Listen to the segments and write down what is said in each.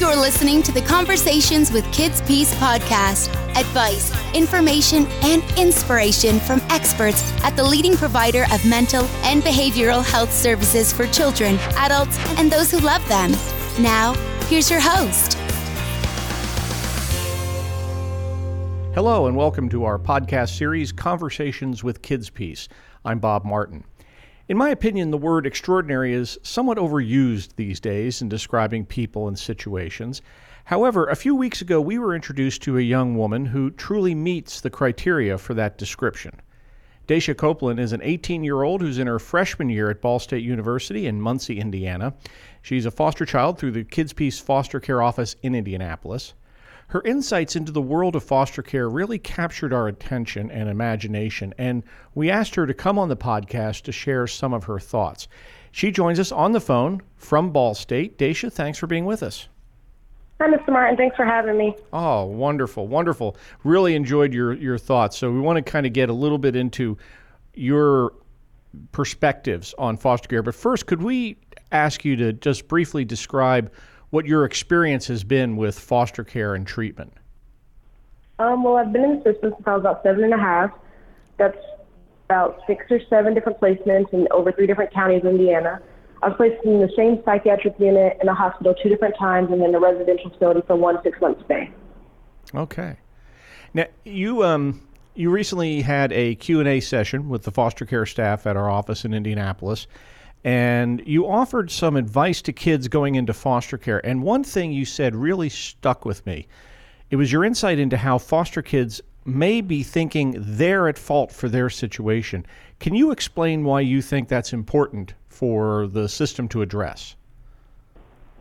You're listening to the Conversations with KidsPeace podcast. Advice, information, and inspiration from experts at the leading provider of mental and behavioral health services for children, adults, and those who love them. Now, here's your host. Hello, and welcome to our podcast series, Conversations with KidsPeace. I'm Bob Martin. In my opinion, the word extraordinary is somewhat overused these days in describing people and situations. However, a few weeks ago, we were introduced to a young woman who truly meets the criteria for that description. Dacia Copeland is an 18 year old who's in her freshman year at Ball State University in Muncie, Indiana. She's a foster child through the KidsPeace Foster Care Office in Indianapolis. Her insights into the world of foster care really captured our attention and imagination, and we asked her to come on the podcast to share some of her thoughts. She joins us on the phone from Ball State. Dacia, thanks for being with us. Hi, Mr. Martin. Thanks for having me. Oh, wonderful, wonderful. Really enjoyed your, your thoughts. So, we want to kind of get a little bit into your perspectives on foster care. But first, could we ask you to just briefly describe what your experience has been with foster care and treatment. Um, well, I've been in the system since I was about seven and a half. That's about six or seven different placements in over three different counties in Indiana. I was placed in the same psychiatric unit in a hospital two different times and then a residential facility for one six month stay. Okay. Now you um you recently had a Q&A session with the foster care staff at our office in Indianapolis and you offered some advice to kids going into foster care. And one thing you said really stuck with me. It was your insight into how foster kids may be thinking they're at fault for their situation. Can you explain why you think that's important for the system to address?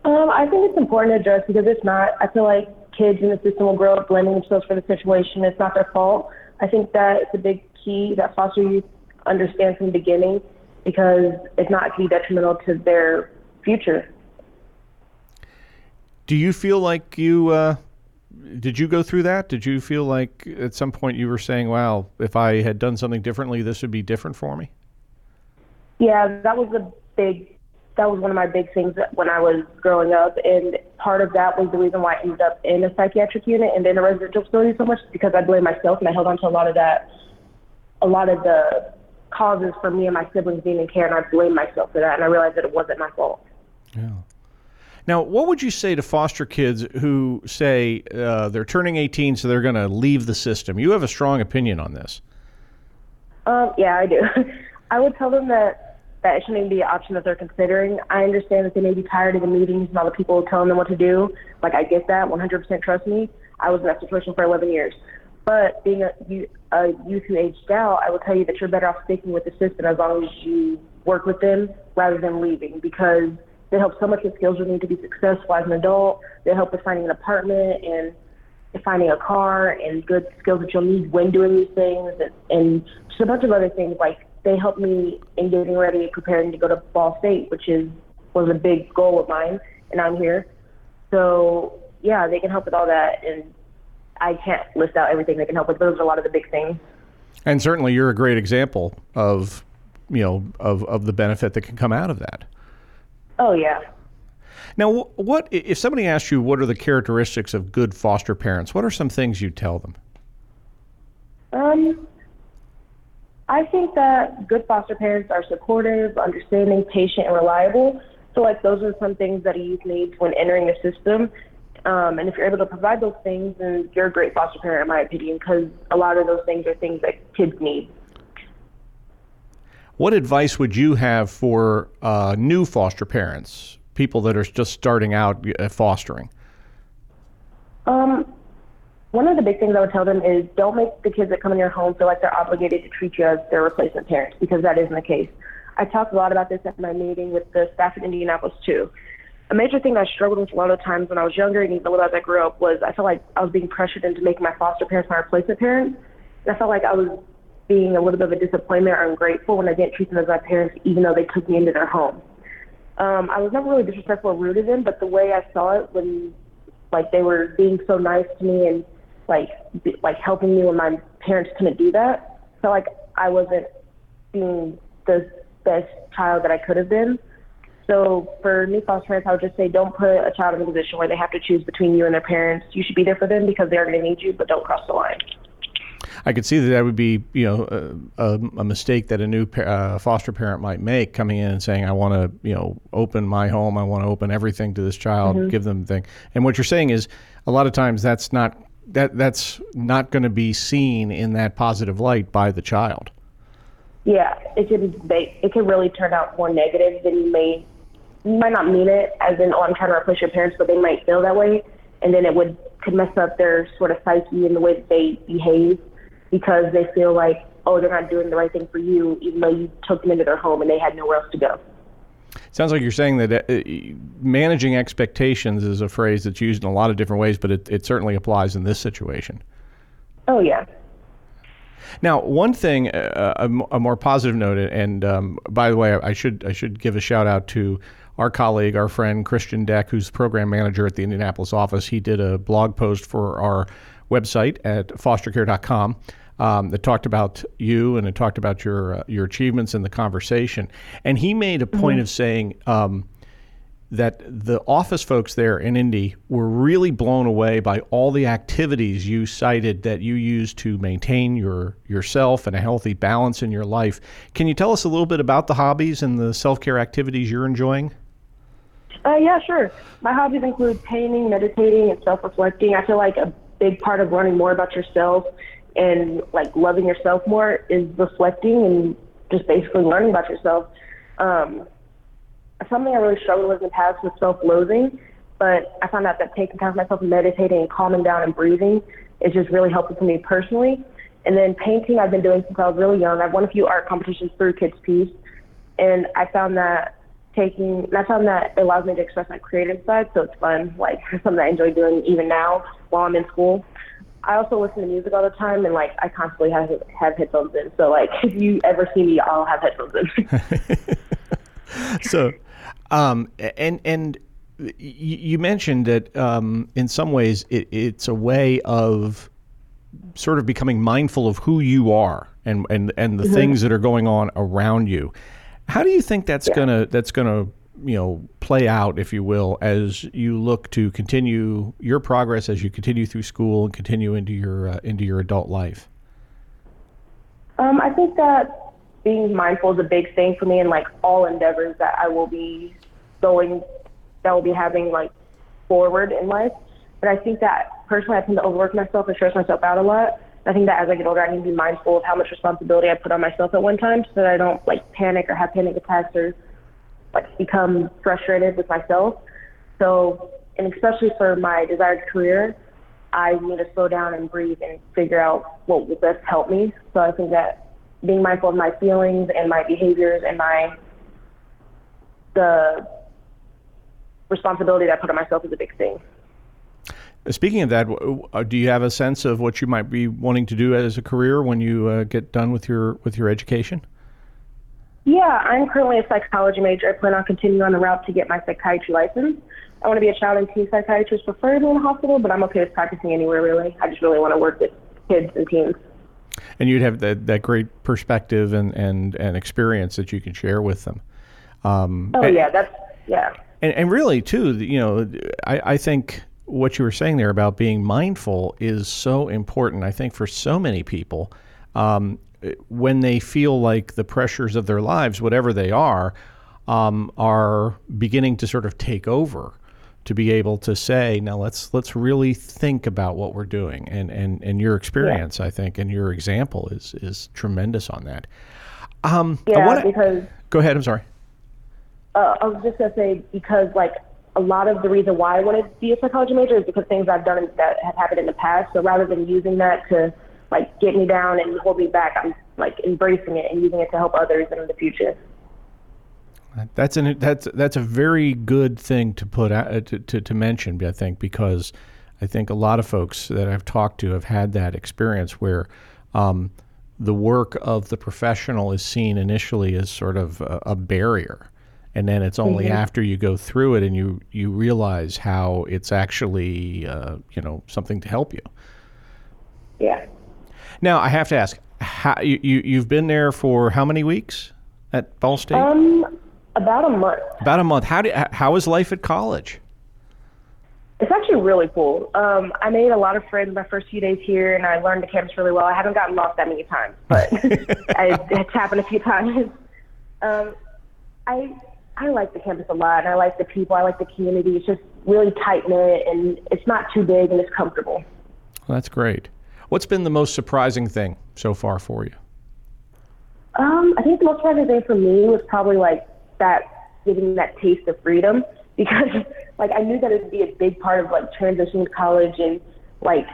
Um, I think it's important to address because it's not. I feel like kids in the system will grow up blaming themselves for the situation. It's not their fault. I think that it's a big key that foster youth understand from the beginning because it's not to be detrimental to their future. Do you feel like you uh, did you go through that? Did you feel like at some point you were saying, "Wow, if I had done something differently, this would be different for me"? Yeah, that was a big. That was one of my big things when I was growing up, and part of that was the reason why I ended up in a psychiatric unit and then a residential facility so much because I blame myself and I held on to a lot of that, a lot of the causes for me and my siblings being in care, and I blame myself for that, and I realized that it wasn't my fault. Yeah. Now, what would you say to foster kids who say uh, they're turning 18, so they're going to leave the system? You have a strong opinion on this. Um, yeah, I do. I would tell them that that shouldn't even be an option that they're considering. I understand that they may be tired of the meetings and all the people telling them what to do. Like, I get that, 100% trust me. I was in that situation for 11 years. But being a, a youth who aged out, I will tell you that you're better off sticking with the system as long as you work with them rather than leaving because they help so much with skills you need to be successful as an adult. They help with finding an apartment and finding a car and good skills that you'll need when doing these things and, and just a bunch of other things. Like they help me in getting ready and preparing to go to Ball State, which is was a big goal of mine, and I'm here. So yeah, they can help with all that and I can't list out everything they can help with. Those are a lot of the big things. And certainly, you're a great example of you know of of the benefit that can come out of that. Oh yeah. Now, what if somebody asks you what are the characteristics of good foster parents? What are some things you tell them? Um, I think that good foster parents are supportive, understanding, patient, and reliable. So, like, those are some things that a youth needs when entering the system. Um, and if you're able to provide those things, then you're a great foster parent, in my opinion, because a lot of those things are things that kids need. What advice would you have for uh, new foster parents, people that are just starting out uh, fostering? Um, one of the big things I would tell them is don't make the kids that come in your home feel like they're obligated to treat you as their replacement parents, because that isn't the case. I talked a lot about this at my meeting with the staff in Indianapolis too a major thing I struggled with a lot of times when I was younger and even as I grew up was I felt like I was being pressured into making my foster parents my replacement parents. And I felt like I was being a little bit of a disappointment or ungrateful when I didn't treat them as my parents, even though they took me into their home. Um, I was never really disrespectful or rude to them, but the way I saw it when, like, they were being so nice to me and like, be, like helping me when my parents couldn't do that, felt like I wasn't being the best child that I could have been. So for new foster parents, I would just say don't put a child in a position where they have to choose between you and their parents. You should be there for them because they're going to need you, but don't cross the line. I could see that that would be, you know, a, a mistake that a new uh, foster parent might make, coming in and saying, "I want to, you know, open my home. I want to open everything to this child, mm-hmm. give them the thing." And what you're saying is, a lot of times that's not that that's not going to be seen in that positive light by the child. Yeah, it could they, it could really turn out more negative than you may you might not mean it as in oh I'm trying to replace your parents, but they might feel that way, and then it would could mess up their sort of psyche and the way that they behave because they feel like oh they're not doing the right thing for you even though you took them into their home and they had nowhere else to go. Sounds like you're saying that uh, managing expectations is a phrase that's used in a lot of different ways, but it, it certainly applies in this situation. Oh, yeah. Now, one thing, uh, a, a, more positive note, and um, by the way, I should I should give a shout out to our colleague, our friend Christian Deck, who's program manager at the Indianapolis office. He did a blog post for our website at fostercare.com um, that talked about you and it talked about your uh, your achievements in the conversation. And he made a point mm-hmm. of saying um, that the office folks there in Indy were really blown away by all the activities you cited that you use to maintain your yourself and a healthy balance in your life. Can you tell us a little bit about the hobbies and the self care activities you're enjoying? Uh, yeah, sure. My hobbies include painting, meditating, and self reflecting. I feel like a big part of learning more about yourself and like loving yourself more is reflecting and just basically learning about yourself. Um, something I really struggled with in the past was self-loathing, but I found out that taking time for myself meditating and calming down and breathing is just really helpful for me personally. And then painting, I've been doing since I was really young. I've won a few art competitions through KidsPeace, and I found that taking, that's something that allows me to express my creative side, so it's fun. Like something I enjoy doing even now while I'm in school. I also listen to music all the time, and like I constantly have have headphones in. So like if you ever see me, I'll have headphones in. so, um, and and you mentioned that um, in some ways it, it's a way of sort of becoming mindful of who you are and and and the mm-hmm. things that are going on around you. How do you think that's yeah. gonna that's gonna you know play out, if you will, as you look to continue your progress as you continue through school and continue into your uh, into your adult life? Um, I think that being mindful is a big thing for me in like all endeavors that I will be going, that will be having like forward in life. But I think that personally, I tend to overwork myself and stress myself out a lot. I think that as I get older, I need to be mindful of how much responsibility I put on myself at one time, so that I don't like panic or have panic attacks or like become frustrated with myself. So, and especially for my desired career, I need to slow down and breathe and figure out what will best help me. So I think that being mindful of my feelings and my behaviors and my the responsibility that I put on myself is a big thing. Speaking of that, uh, do you have a sense of what you might be wanting to do as a career when you uh, get done with your with your education? Yeah, I'm currently a psychology major. I plan on continuing on the route to get my psychiatry license. I want to be a child and teen psychiatrist, preferably in a hospital, but I'm okay with practicing anywhere really. I just really want to work with kids and teens. And you'd have that, that great perspective and, and, and experience that you can share with them. Um, oh, and, yeah, that's, yeah. And, and really, too, you know, I, I think what you were saying there about being mindful is so important, I think, for so many people. Um, when they feel like the pressures of their lives, whatever they are, um, are beginning to sort of take over to be able to say, now let's let's really think about what we're doing. And and, and your experience, yeah. I think, and your example is is tremendous on that. Um, yeah, wanna, because go ahead. I'm sorry. Uh, I was just gonna say because like a lot of the reason why I wanted to be a psychology major is because things I've done that have happened in the past. So rather than using that to like get me down and hold me back. I'm like embracing it and using it to help others in the future. That's an that's that's a very good thing to put out, uh, to, to to mention. I think because I think a lot of folks that I've talked to have had that experience where um, the work of the professional is seen initially as sort of a, a barrier, and then it's only mm-hmm. after you go through it and you you realize how it's actually uh, you know something to help you. Yeah. Now I have to ask, how, you, you you've been there for how many weeks at Ball State? Um, About a month. About a month. How did how is life at college? It's actually really cool. Um, I made a lot of friends my first few days here, and I learned the campus really well. I haven't gotten lost that many times, but I, it's happened a few times. Um, I I like the campus a lot. I like the people. I like the community. It's just really tight knit, and it's not too big, and it's comfortable. Well, that's great. What's been the most surprising thing so far for you? Um, I think the most surprising thing for me was probably like that getting that taste of freedom because like I knew that it would be a big part of like transitioning to college and like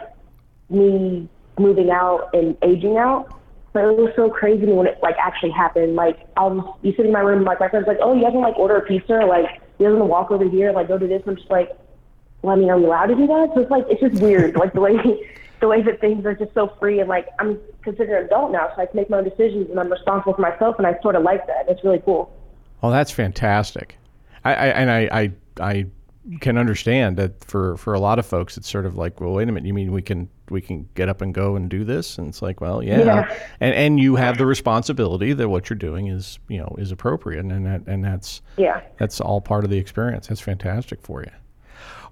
me moving out and aging out. But it was so crazy when it like actually happened. Like I'll be sitting in my room, like my friends like, oh, you haven't like order a pizza, or, like you have to walk over here, like go do this. I'm just like, well, I mean, are we allowed to do that? So it's like it's just weird, like the way the way that things are just so free and like I'm considered an adult now, so I can make my own decisions and I'm responsible for myself, and I sort of like that. It's really cool. Oh, that's fantastic. I, I and I, I I can understand that for for a lot of folks, it's sort of like, well, wait a minute, you mean we can we can get up and go and do this? And it's like, well, yeah, Yeah. and and you have the responsibility that what you're doing is you know is appropriate, and that and that's Yeah. that's all part of the experience. That's fantastic for you.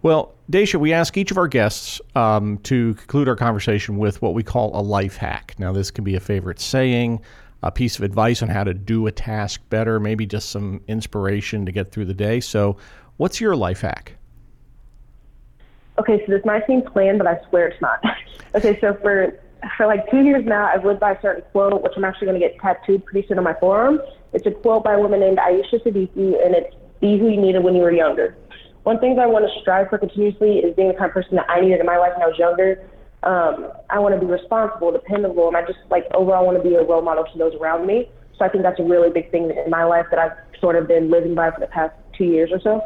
Well, Daisha, we ask each of our guests um, to conclude our conversation with what we call a life hack. Now, this can be a favorite saying, a piece of advice on how to do a task better, maybe just some inspiration to get through the day. So, what's your life hack? Okay, so this might seem planned, but I swear it's not. okay, so for for like two years now, I've lived by a certain quote, which I'm actually going to get tattooed pretty soon on my forearm. It's a quote by a woman named Ayesha Siddiqi, and it's "Be who you needed when you were younger." One thing that I want to strive for continuously is being the kind of person that I needed in my life when I was younger. Um, I want to be responsible, dependable, and I just like overall want to be a role model to those around me. So I think that's a really big thing in my life that I've sort of been living by for the past two years or so.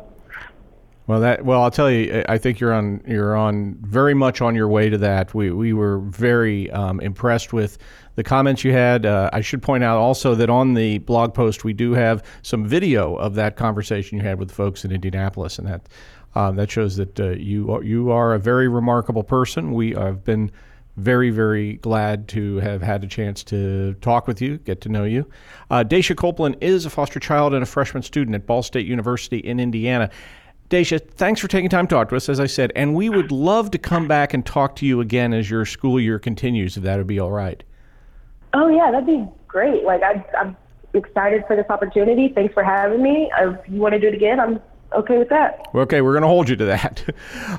Well, that well, I'll tell you, I think you're on you're on very much on your way to that. We we were very um, impressed with the comments you had. Uh, I should point out also that on the blog post we do have some video of that conversation you had with folks in Indianapolis, and that uh, that shows that uh, you are, you are a very remarkable person. We have been very, very glad to have had a chance to talk with you, get to know you. Uh, Copeland is a foster child and a freshman student at Ball State University in Indiana. Daisha, thanks for taking time to talk to us, as I said, and we would love to come back and talk to you again as your school year continues, if that would be all right. Oh yeah, that'd be great. Like I, I'm excited for this opportunity. Thanks for having me. If you want to do it again, I'm okay with that. Okay, we're going to hold you to that.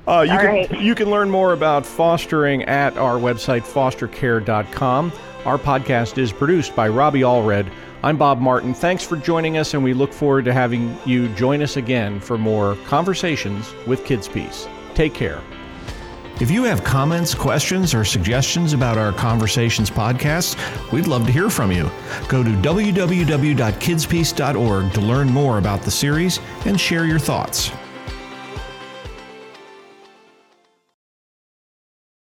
Uh, you, All can, right. you can learn more about fostering at our website, fostercare.com. Our podcast is produced by Robbie Allred. I'm Bob Martin. Thanks for joining us, and we look forward to having you join us again for more conversations with KidsPeace. Take care. If you have comments, questions, or suggestions about our Conversations podcast, we'd love to hear from you. Go to www.kidspeace.org to learn more about the series and share your thoughts.